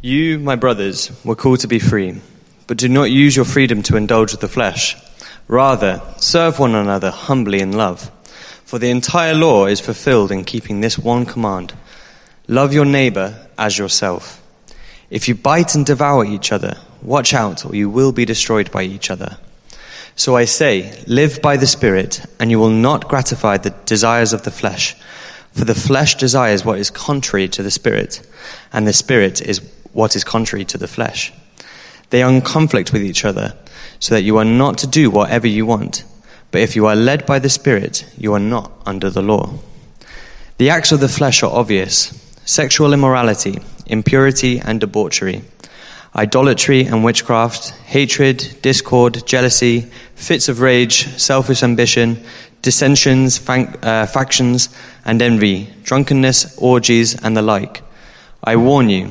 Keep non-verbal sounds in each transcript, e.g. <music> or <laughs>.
You, my brothers, were called to be free, but do not use your freedom to indulge the flesh. Rather, serve one another humbly in love. For the entire law is fulfilled in keeping this one command love your neighbor as yourself. If you bite and devour each other, watch out, or you will be destroyed by each other. So I say, live by the Spirit, and you will not gratify the desires of the flesh. For the flesh desires what is contrary to the Spirit, and the Spirit is what is contrary to the flesh. They are in conflict with each other, so that you are not to do whatever you want. But if you are led by the Spirit, you are not under the law. The acts of the flesh are obvious sexual immorality, impurity and debauchery, idolatry and witchcraft, hatred, discord, jealousy, fits of rage, selfish ambition, dissensions, uh, factions, and envy, drunkenness, orgies, and the like. I warn you,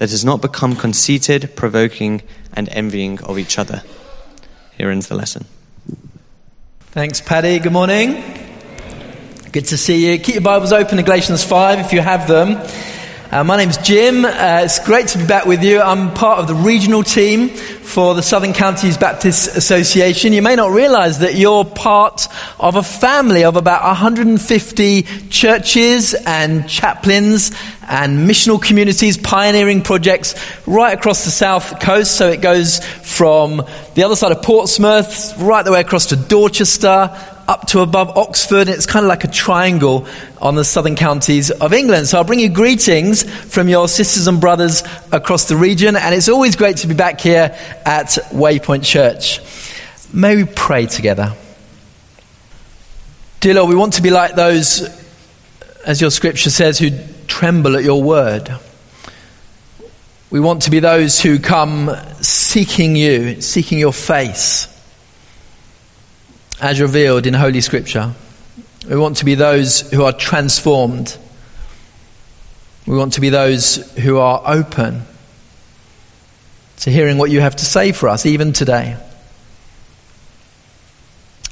Let us not become conceited, provoking, and envying of each other. Here ends the lesson. Thanks, Paddy. Good morning. Good to see you. Keep your Bibles open to Galatians 5 if you have them. Uh, my name's Jim. Uh, it's great to be back with you. I'm part of the regional team for the Southern Counties Baptist Association. You may not realize that you're part of a family of about 150 churches and chaplains and missional communities, pioneering projects right across the south coast. So it goes from the other side of Portsmouth right the way across to Dorchester, up to above Oxford. And it's kind of like a triangle on the southern counties of England. So I'll bring you greetings from your sisters and brothers across the region. And it's always great to be back here at Waypoint Church. May we pray together. Dear Lord, we want to be like those, as your scripture says, who tremble at your word. We want to be those who come seeking you, seeking your face as revealed in Holy Scripture. We want to be those who are transformed. We want to be those who are open to hearing what you have to say for us, even today.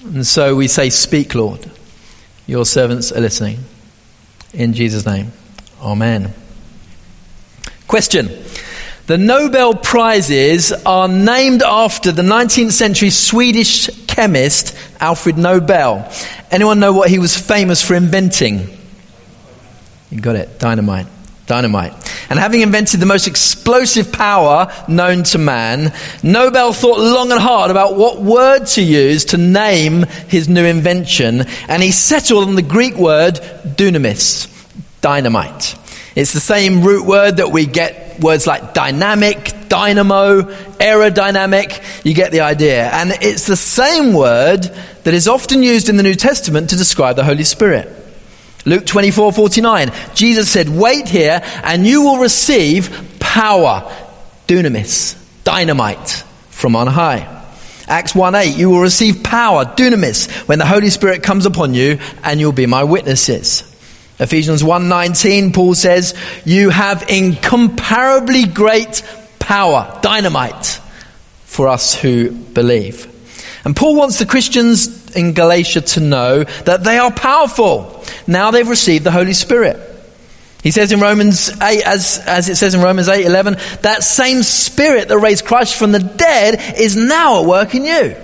And so we say, Speak, Lord. Your servants are listening. In Jesus' name, Amen. Question The Nobel Prizes are named after the 19th century Swedish chemist Alfred Nobel. Anyone know what he was famous for inventing? You got it, dynamite. Dynamite. And having invented the most explosive power known to man, Nobel thought long and hard about what word to use to name his new invention, and he settled on the Greek word dunamis, dynamite. It's the same root word that we get words like dynamic, dynamo, aerodynamic. You get the idea. And it's the same word that is often used in the New Testament to describe the Holy Spirit. Luke 24 49. Jesus said, Wait here, and you will receive power, dunamis, dynamite, from on high. Acts 1 8, you will receive power, dunamis, when the Holy Spirit comes upon you, and you'll be my witnesses. Ephesians 1:19 Paul says, "You have incomparably great power, dynamite, for us who believe. And Paul wants the Christians in Galatia to know that they are powerful. Now they've received the Holy Spirit. He says in Romans 8, as, as it says in Romans 8 11, that same Spirit that raised Christ from the dead is now at work in you.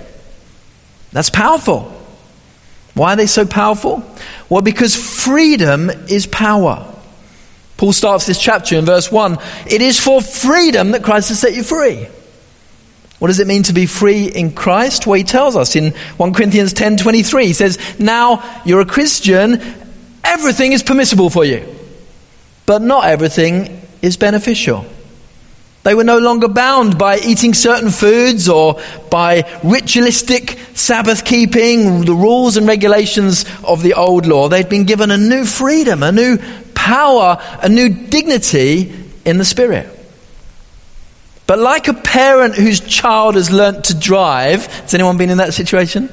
That's powerful. Why are they so powerful? Well, because freedom is power. Paul starts this chapter in verse 1 It is for freedom that Christ has set you free. What does it mean to be free in Christ? Well, he tells us in 1 Corinthians 10 23. He says, Now you're a Christian, everything is permissible for you, but not everything is beneficial. They were no longer bound by eating certain foods or by ritualistic Sabbath keeping, the rules and regulations of the old law. They'd been given a new freedom, a new power, a new dignity in the Spirit. But like a parent whose child has learnt to drive, has anyone been in that situation?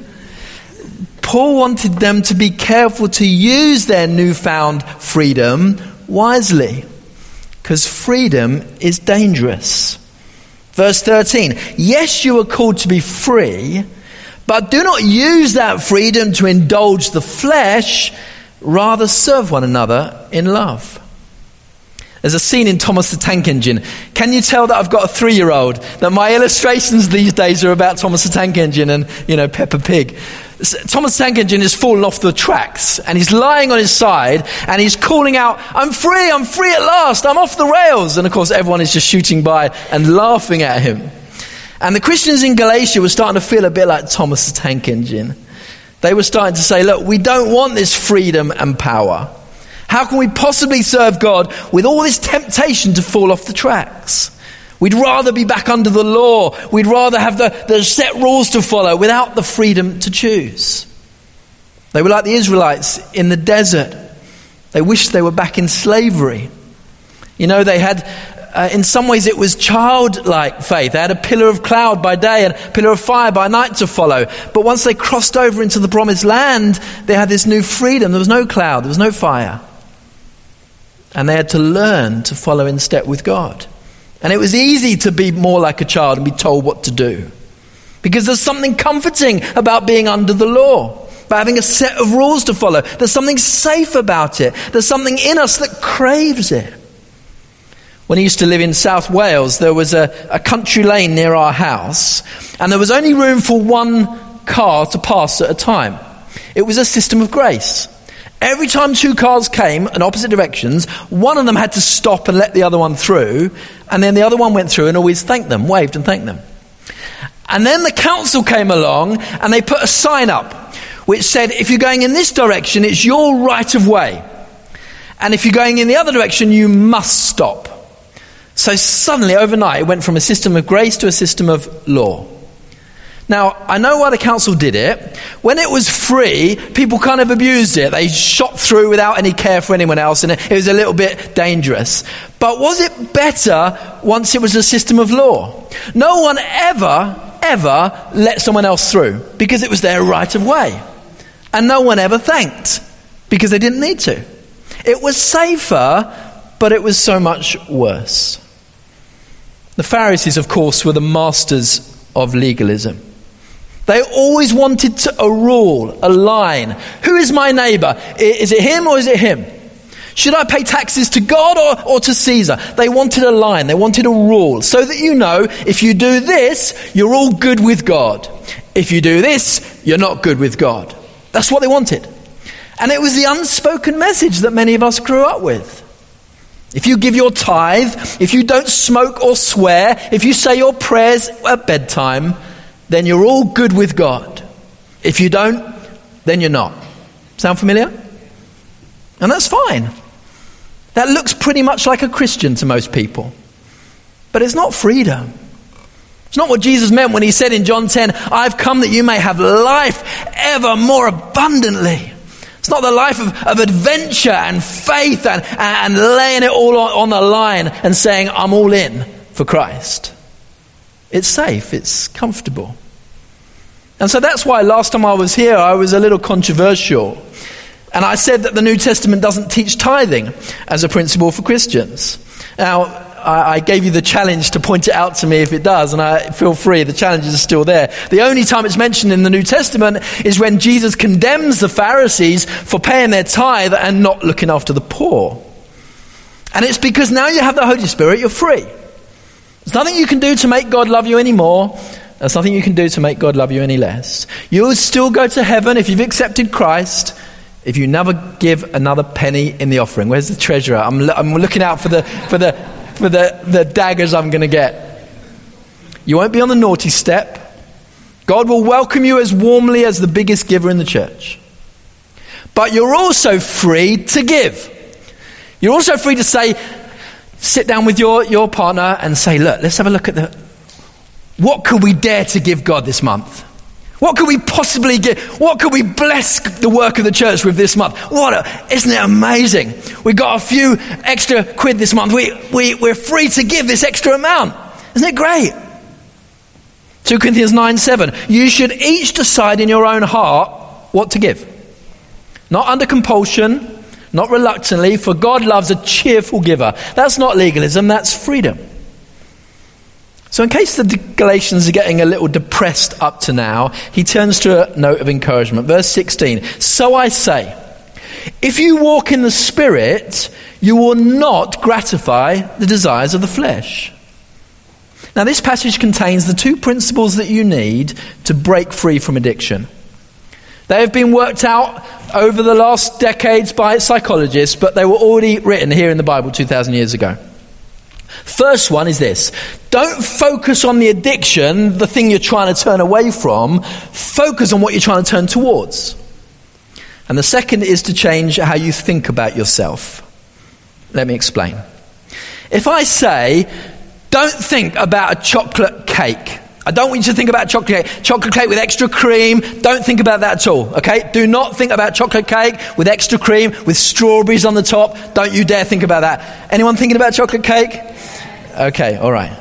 Paul wanted them to be careful to use their newfound freedom wisely, because freedom is dangerous. Verse 13 Yes, you are called to be free, but do not use that freedom to indulge the flesh, rather, serve one another in love. There's a scene in Thomas the Tank Engine. Can you tell that I've got a three year old? That my illustrations these days are about Thomas the Tank Engine and, you know, Peppa Pig. Thomas Tank Engine has fallen off the tracks and he's lying on his side and he's calling out, I'm free, I'm free at last, I'm off the rails. And of course, everyone is just shooting by and laughing at him. And the Christians in Galatia were starting to feel a bit like Thomas the Tank Engine. They were starting to say, Look, we don't want this freedom and power. How can we possibly serve God with all this temptation to fall off the tracks? We'd rather be back under the law. We'd rather have the, the set rules to follow without the freedom to choose. They were like the Israelites in the desert. They wished they were back in slavery. You know, they had, uh, in some ways, it was childlike faith. They had a pillar of cloud by day and a pillar of fire by night to follow. But once they crossed over into the promised land, they had this new freedom. There was no cloud, there was no fire. And they had to learn to follow in step with God. And it was easy to be more like a child and be told what to do. Because there's something comforting about being under the law, by having a set of rules to follow. There's something safe about it. There's something in us that craves it. When I used to live in South Wales, there was a, a country lane near our house, and there was only room for one car to pass at a time. It was a system of grace. Every time two cars came in opposite directions, one of them had to stop and let the other one through, and then the other one went through and always thanked them, waved and thanked them. And then the council came along and they put a sign up which said, if you're going in this direction, it's your right of way. And if you're going in the other direction, you must stop. So suddenly, overnight, it went from a system of grace to a system of law. Now, I know why the council did it. When it was free, people kind of abused it. They shot through without any care for anyone else, and it was a little bit dangerous. But was it better once it was a system of law? No one ever, ever let someone else through because it was their right of way. And no one ever thanked because they didn't need to. It was safer, but it was so much worse. The Pharisees, of course, were the masters of legalism. They always wanted to, a rule, a line. Who is my neighbor? Is it him or is it him? Should I pay taxes to God or, or to Caesar? They wanted a line, they wanted a rule, so that you know if you do this, you're all good with God. If you do this, you're not good with God. That's what they wanted. And it was the unspoken message that many of us grew up with. If you give your tithe, if you don't smoke or swear, if you say your prayers at bedtime, then you're all good with God. If you don't, then you're not. Sound familiar? And that's fine. That looks pretty much like a Christian to most people. But it's not freedom. It's not what Jesus meant when he said in John 10, I've come that you may have life ever more abundantly. It's not the life of, of adventure and faith and, and laying it all on, on the line and saying, I'm all in for Christ. It's safe, it's comfortable. And so that's why last time I was here, I was a little controversial. And I said that the New Testament doesn't teach tithing as a principle for Christians. Now, I, gave you the challenge to point it out to me if it does, and I feel free, the challenge is still there. The only time it's mentioned in the New Testament is when Jesus condemns the Pharisees for paying their tithe and not looking after the poor. And it's because now you have the Holy Spirit, you're free. There's nothing you can do to make God love you anymore. There's nothing you can do to make God love you any less. You'll still go to heaven if you've accepted Christ if you never give another penny in the offering. Where's the treasurer? I'm, I'm looking out for the, for the, for the, the daggers I'm going to get. You won't be on the naughty step. God will welcome you as warmly as the biggest giver in the church. But you're also free to give. You're also free to say, sit down with your, your partner and say, look, let's have a look at the. What could we dare to give God this month? What could we possibly give? What could we bless the work of the church with this month? What a, isn't it amazing? We got a few extra quid this month. We, we, we're free to give this extra amount. Isn't it great? 2 Corinthians 9 7. You should each decide in your own heart what to give. Not under compulsion, not reluctantly, for God loves a cheerful giver. That's not legalism, that's freedom. So, in case the Galatians are getting a little depressed up to now, he turns to a note of encouragement. Verse 16 So I say, if you walk in the Spirit, you will not gratify the desires of the flesh. Now, this passage contains the two principles that you need to break free from addiction. They have been worked out over the last decades by psychologists, but they were already written here in the Bible 2,000 years ago. First one is this don't focus on the addiction, the thing you're trying to turn away from. Focus on what you're trying to turn towards. And the second is to change how you think about yourself. Let me explain. If I say, don't think about a chocolate cake, I don't want you to think about chocolate cake. Chocolate cake with extra cream. Don't think about that at all. Okay? Do not think about chocolate cake with extra cream with strawberries on the top. Don't you dare think about that. Anyone thinking about chocolate cake? Okay, all right.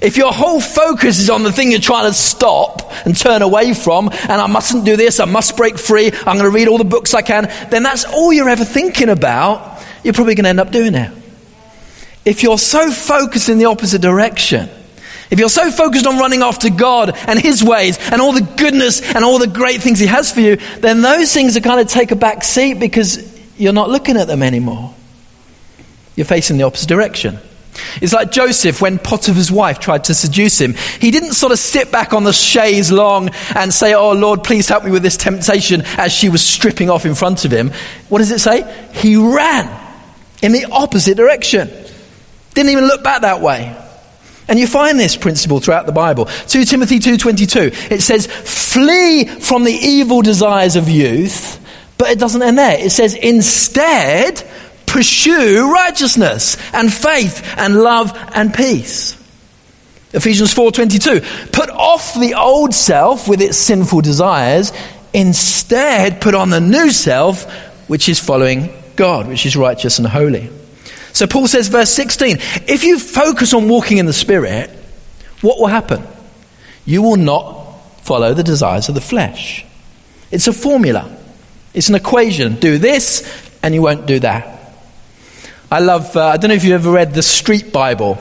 If your whole focus is on the thing you're trying to stop and turn away from, and I mustn't do this, I must break free, I'm going to read all the books I can, then that's all you're ever thinking about, you're probably going to end up doing it. If you're so focused in the opposite direction, if you're so focused on running after God and His ways and all the goodness and all the great things He has for you, then those things are kind of take a back seat because you're not looking at them anymore. You're facing the opposite direction. It's like Joseph when Potiphar's wife tried to seduce him. He didn't sort of sit back on the chaise longue and say, Oh Lord, please help me with this temptation as she was stripping off in front of him. What does it say? He ran in the opposite direction. Didn't even look back that way. And you find this principle throughout the Bible. 2 Timothy 2:22. It says, "Flee from the evil desires of youth." But it doesn't end there. It says, "Instead, pursue righteousness and faith and love and peace. Ephesians 4:22 Put off the old self with its sinful desires instead put on the new self which is following God which is righteous and holy. So Paul says verse 16 if you focus on walking in the spirit what will happen? You will not follow the desires of the flesh. It's a formula. It's an equation. Do this and you won't do that. I love, uh, I don't know if you've ever read the Street Bible.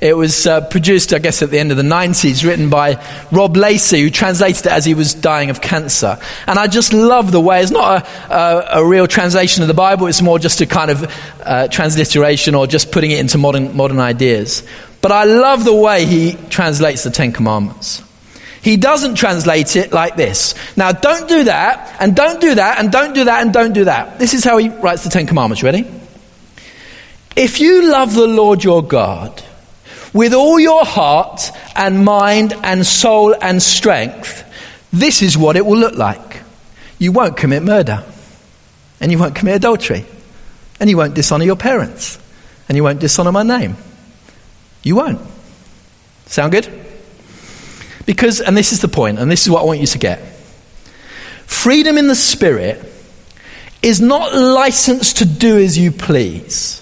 It was uh, produced, I guess, at the end of the 90s, written by Rob Lacey, who translated it as he was dying of cancer. And I just love the way, it's not a, a, a real translation of the Bible, it's more just a kind of uh, transliteration or just putting it into modern, modern ideas. But I love the way he translates the Ten Commandments. He doesn't translate it like this. Now, don't do that, and don't do that, and don't do that, and don't do that. This is how he writes the Ten Commandments. Ready? If you love the Lord your God with all your heart and mind and soul and strength, this is what it will look like. You won't commit murder, and you won't commit adultery, and you won't dishonor your parents, and you won't dishonor my name. You won't. Sound good? Because, and this is the point, and this is what I want you to get freedom in the Spirit is not licensed to do as you please.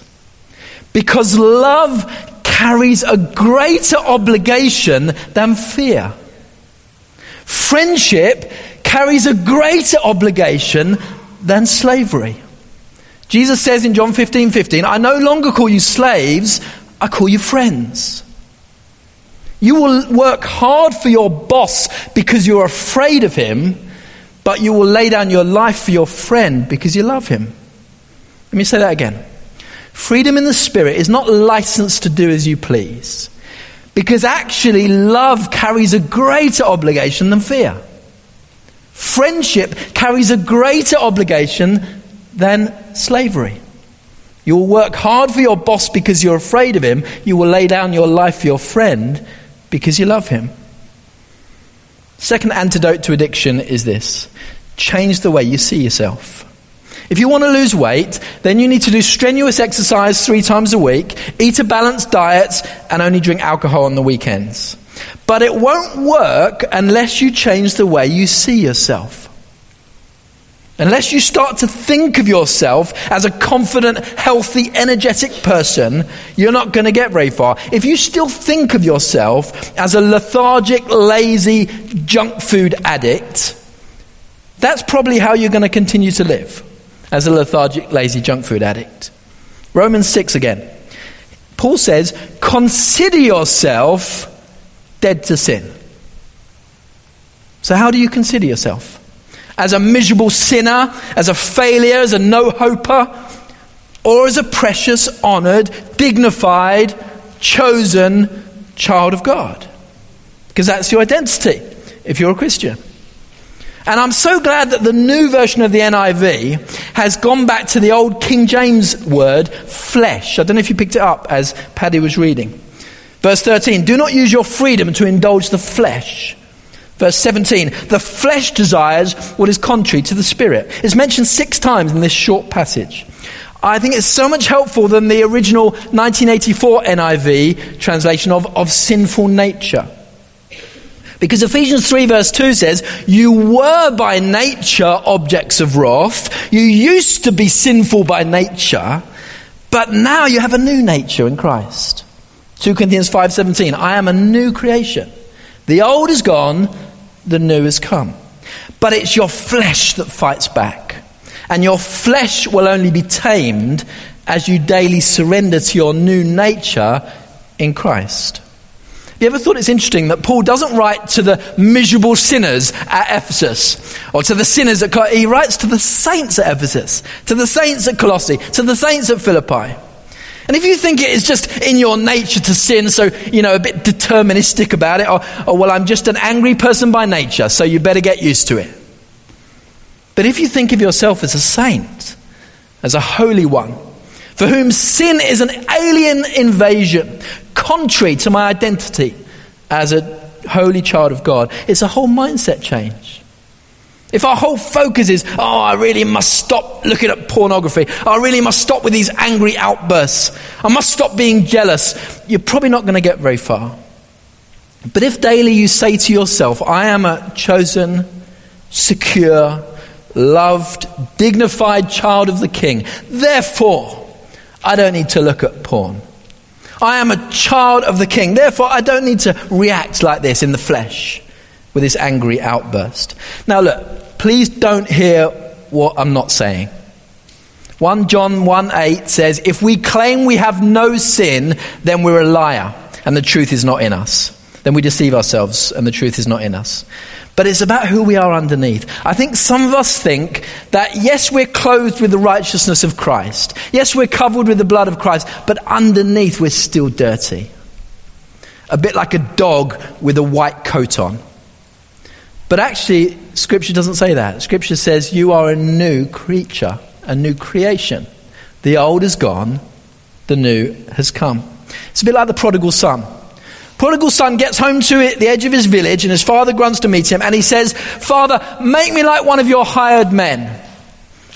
Because love carries a greater obligation than fear. Friendship carries a greater obligation than slavery. Jesus says in John 15 15, I no longer call you slaves, I call you friends. You will work hard for your boss because you're afraid of him, but you will lay down your life for your friend because you love him. Let me say that again. Freedom in the Spirit is not licensed to do as you please, because actually love carries a greater obligation than fear. Friendship carries a greater obligation than slavery. You will work hard for your boss because you're afraid of him. You will lay down your life for your friend because you love him. Second antidote to addiction is this change the way you see yourself. If you want to lose weight, then you need to do strenuous exercise three times a week, eat a balanced diet, and only drink alcohol on the weekends. But it won't work unless you change the way you see yourself. Unless you start to think of yourself as a confident, healthy, energetic person, you're not going to get very far. If you still think of yourself as a lethargic, lazy, junk food addict, that's probably how you're going to continue to live as a lethargic, lazy, junk food addict. Romans 6 again. Paul says, Consider yourself dead to sin. So, how do you consider yourself? as a miserable sinner, as a failure, as a no hoper, or as a precious, honored, dignified, chosen child of God. Because that's your identity if you're a Christian. And I'm so glad that the new version of the NIV has gone back to the old King James word, flesh. I don't know if you picked it up as Paddy was reading. Verse 13 Do not use your freedom to indulge the flesh Verse 17, the flesh desires what is contrary to the spirit. It's mentioned six times in this short passage. I think it's so much helpful than the original 1984 NIV translation of, of sinful nature. Because Ephesians 3 verse 2 says, You were by nature objects of wrath. You used to be sinful by nature, but now you have a new nature in Christ. 2 Corinthians 5:17, I am a new creation. The old is gone, the new has come. But it's your flesh that fights back. And your flesh will only be tamed as you daily surrender to your new nature in Christ. You ever thought it's interesting that Paul doesn't write to the miserable sinners at Ephesus or to the sinners at he writes to the saints at Ephesus, to the saints at Colossae, to the saints at Philippi. And if you think it is just in your nature to sin, so, you know, a bit deterministic about it, or, or, well, I'm just an angry person by nature, so you better get used to it. But if you think of yourself as a saint, as a holy one, for whom sin is an alien invasion, contrary to my identity as a holy child of God, it's a whole mindset change. If our whole focus is, oh, I really must stop looking at pornography, I really must stop with these angry outbursts, I must stop being jealous, you're probably not going to get very far. But if daily you say to yourself, I am a chosen, secure, loved, dignified child of the King, therefore I don't need to look at porn. I am a child of the King, therefore I don't need to react like this in the flesh with this angry outburst. Now, look, please don't hear what I'm not saying. 1 John 1 8 says, If we claim we have no sin, then we're a liar, and the truth is not in us. Then we deceive ourselves, and the truth is not in us. But it's about who we are underneath. I think some of us think that, yes, we're clothed with the righteousness of Christ. Yes, we're covered with the blood of Christ, but underneath we're still dirty. A bit like a dog with a white coat on. But actually, Scripture doesn't say that. Scripture says you are a new creature, a new creation. The old is gone, the new has come. It's a bit like the prodigal son. Prodigal son gets home to it, the edge of his village, and his father runs to meet him, and he says, Father, make me like one of your hired men.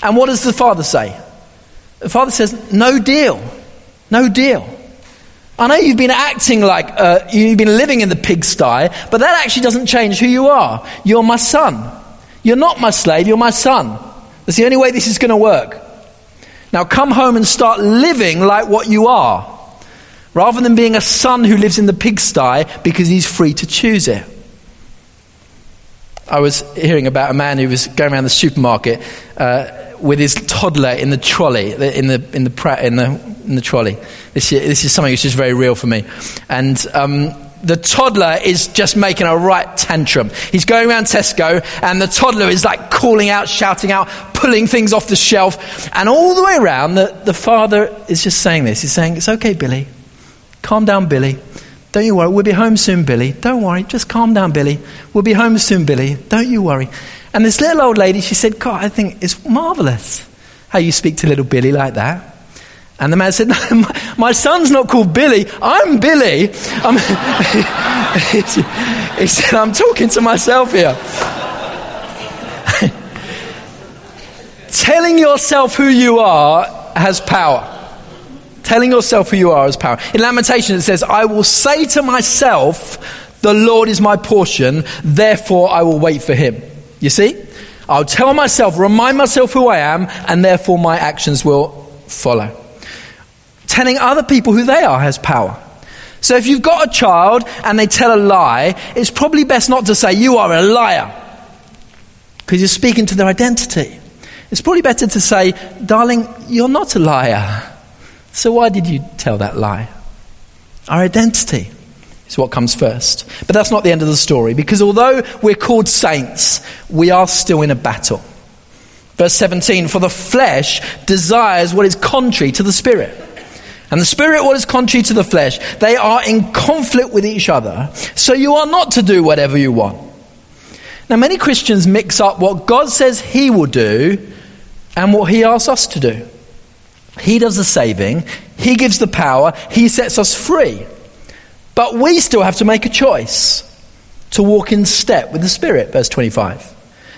And what does the father say? The father says, No deal. No deal. I know you've been acting like uh, you've been living in the pigsty, but that actually doesn't change who you are. You're my son. You're not my slave, you're my son. That's the only way this is going to work. Now come home and start living like what you are, rather than being a son who lives in the pigsty because he's free to choose it. I was hearing about a man who was going around the supermarket uh, with his toddler in the trolley, in the, in the, in the in the trolley. This, this is something which is very real for me. And um, the toddler is just making a right tantrum. He's going around Tesco, and the toddler is like calling out, shouting out, pulling things off the shelf. And all the way around, the, the father is just saying this. He's saying, It's okay, Billy. Calm down, Billy. Don't you worry. We'll be home soon, Billy. Don't worry. Just calm down, Billy. We'll be home soon, Billy. Don't you worry. And this little old lady, she said, God, I think it's marvelous how you speak to little Billy like that. And the man said, <laughs> no, my, son's not called Billy. I'm Billy. I'm <laughs> he said, I'm talking to myself here. <laughs> Telling yourself who you are has power. Telling yourself who you are has power. In Lamentation, it says, I will say to myself, The Lord is my portion, therefore I will wait for him. You see? I'll tell myself, remind myself who I am, and therefore my actions will follow. Telling other people who they are has power. So if you've got a child and they tell a lie, it's probably best not to say, You are a liar, because you're speaking to their identity. It's probably better to say, Darling, you're not a liar. So why did you tell that lie? Our identity is what comes first. But that's not the end of the story, because although we're called saints, we are still in a battle. Verse 17 For the flesh desires what is contrary to the spirit. And the spirit, what is contrary to the flesh, they are in conflict with each other. So you are not to do whatever you want. Now, many Christians mix up what God says He will do and what He asks us to do. He does the saving, He gives the power, He sets us free. But we still have to make a choice to walk in step with the Spirit, verse 25.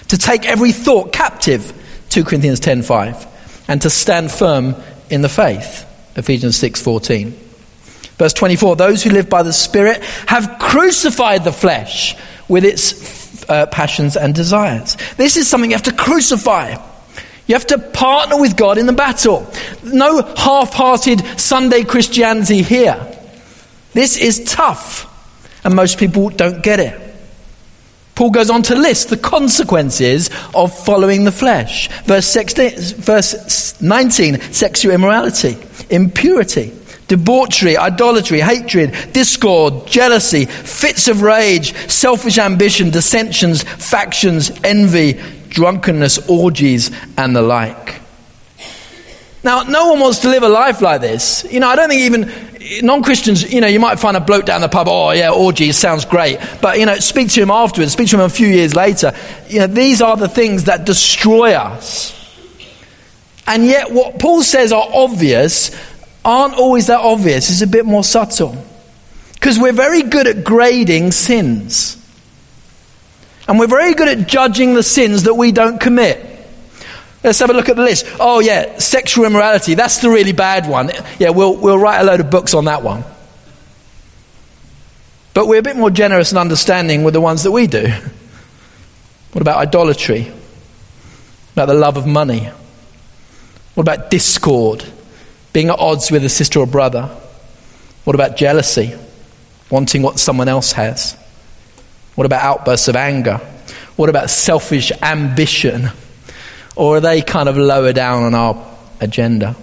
To take every thought captive, 2 Corinthians 10:5, and to stand firm in the faith, Ephesians 6:14. Verse 24, those who live by the Spirit have crucified the flesh with its uh, passions and desires. This is something you have to crucify. You have to partner with God in the battle. No half hearted Sunday Christianity here. This is tough, and most people don't get it. Paul goes on to list the consequences of following the flesh. Verse, 16, verse 19 sexual immorality, impurity, debauchery, idolatry, hatred, discord, jealousy, fits of rage, selfish ambition, dissensions, factions, envy, drunkenness, orgies, and the like. Now, no one wants to live a life like this. You know, I don't think even non Christians, you know, you might find a bloke down the pub, oh, yeah, orgies sounds great. But, you know, speak to him afterwards, speak to him a few years later. You know, these are the things that destroy us. And yet, what Paul says are obvious aren't always that obvious, it's a bit more subtle. Because we're very good at grading sins. And we're very good at judging the sins that we don't commit. Let's have a look at the list. Oh, yeah, sexual immorality. That's the really bad one. Yeah, we'll, we'll write a load of books on that one. But we're a bit more generous and understanding with the ones that we do. What about idolatry? About the love of money? What about discord? Being at odds with a sister or brother? What about jealousy? Wanting what someone else has? What about outbursts of anger? What about selfish ambition? Or are they kind of lower down on our agenda?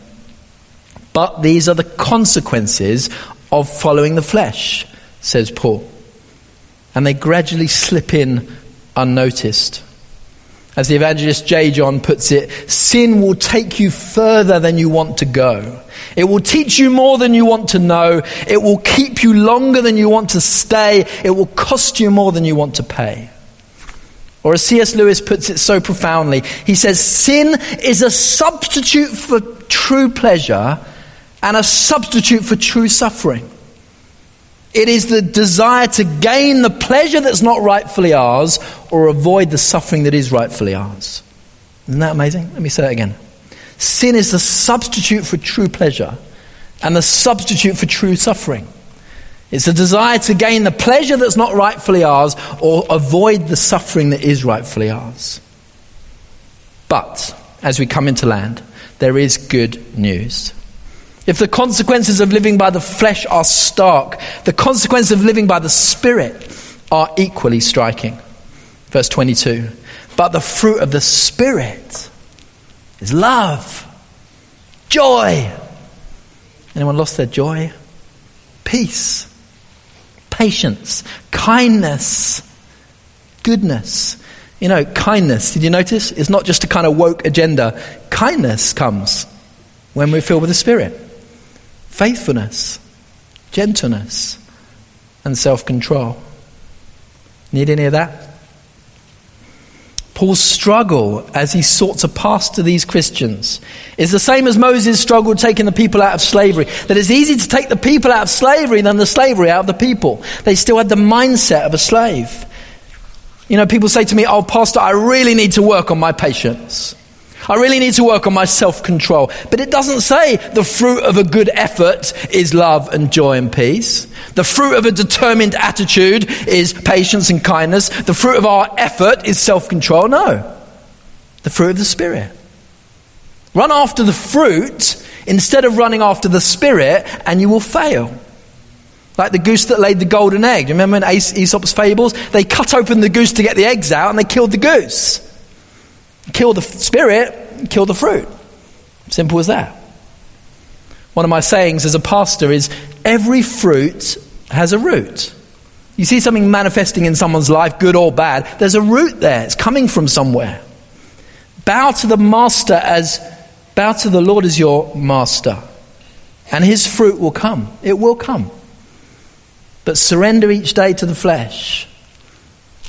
But these are the consequences of following the flesh, says Paul. And they gradually slip in unnoticed. As the evangelist J. John puts it, sin will take you further than you want to go. It will teach you more than you want to know. It will keep you longer than you want to stay. It will cost you more than you want to pay. Or as C.S. Lewis puts it so profoundly, he says, Sin is a substitute for true pleasure and a substitute for true suffering. It is the desire to gain the pleasure that's not rightfully ours or avoid the suffering that is rightfully ours. Isn't that amazing? Let me say that again. Sin is the substitute for true pleasure and the substitute for true suffering. It's a desire to gain the pleasure that's not rightfully ours or avoid the suffering that is rightfully ours. But as we come into land, there is good news. If the consequences of living by the flesh are stark, the consequences of living by the Spirit are equally striking. Verse 22 But the fruit of the Spirit is love, joy. Anyone lost their joy? Peace patience, kindness, goodness. You know, kindness, did you notice? It's not just a kind of woke agenda. Kindness comes when we're filled with the Spirit. Faithfulness, gentleness, and self control. Need any of that? Paul's struggle as he sought to pass to these Christians is the same as Moses' struggle taking the people out of slavery. That it's easy to take the people out of slavery than the slavery out of the people. They still had the mindset of a slave. You know, people say to me, Oh, Pastor, I really need to work on my patience. I really need to work on my self control. But it doesn't say the fruit of a good effort is love and joy and peace. The fruit of a determined attitude is patience and kindness. The fruit of our effort is self control. No. The fruit of the Spirit. Run after the fruit instead of running after the Spirit, and you will fail. Like the goose that laid the golden egg. Remember in Aesop's fables? They cut open the goose to get the eggs out and they killed the goose. Kill the spirit, kill the fruit. Simple as that. One of my sayings as a pastor is every fruit has a root. You see something manifesting in someone's life, good or bad, there's a root there. It's coming from somewhere. Bow to the master as, bow to the Lord as your master, and his fruit will come. It will come. But surrender each day to the flesh,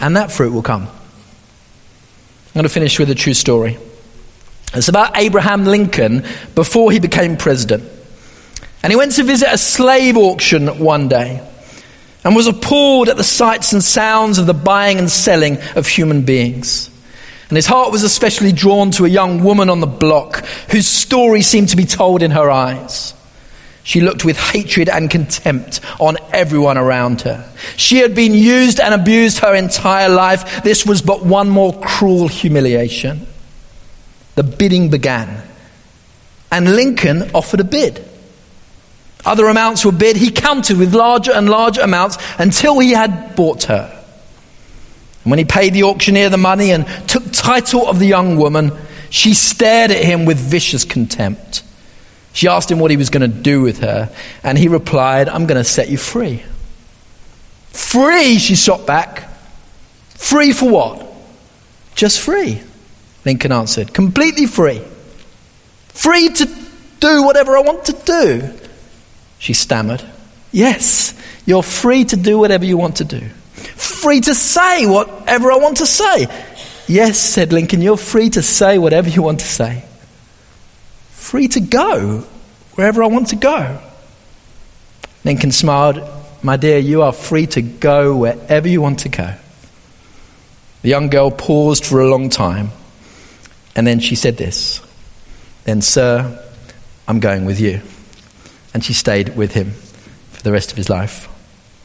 and that fruit will come. I'm going to finish with a true story. It's about Abraham Lincoln before he became president. And he went to visit a slave auction one day and was appalled at the sights and sounds of the buying and selling of human beings. And his heart was especially drawn to a young woman on the block whose story seemed to be told in her eyes. She looked with hatred and contempt on everyone around her. She had been used and abused her entire life. This was but one more cruel humiliation. The bidding began, and Lincoln offered a bid. Other amounts were bid. He counted with larger and larger amounts until he had bought her. And when he paid the auctioneer the money and took title of the young woman, she stared at him with vicious contempt. She asked him what he was going to do with her, and he replied, I'm going to set you free. Free, she shot back. Free for what? Just free, Lincoln answered. Completely free. Free to do whatever I want to do. She stammered. Yes, you're free to do whatever you want to do. Free to say whatever I want to say. Yes, said Lincoln, you're free to say whatever you want to say free to go wherever I want to go. Lincoln smiled, My dear, you are free to go wherever you want to go. The young girl paused for a long time, and then she said this Then, sir, I'm going with you. And she stayed with him for the rest of his life.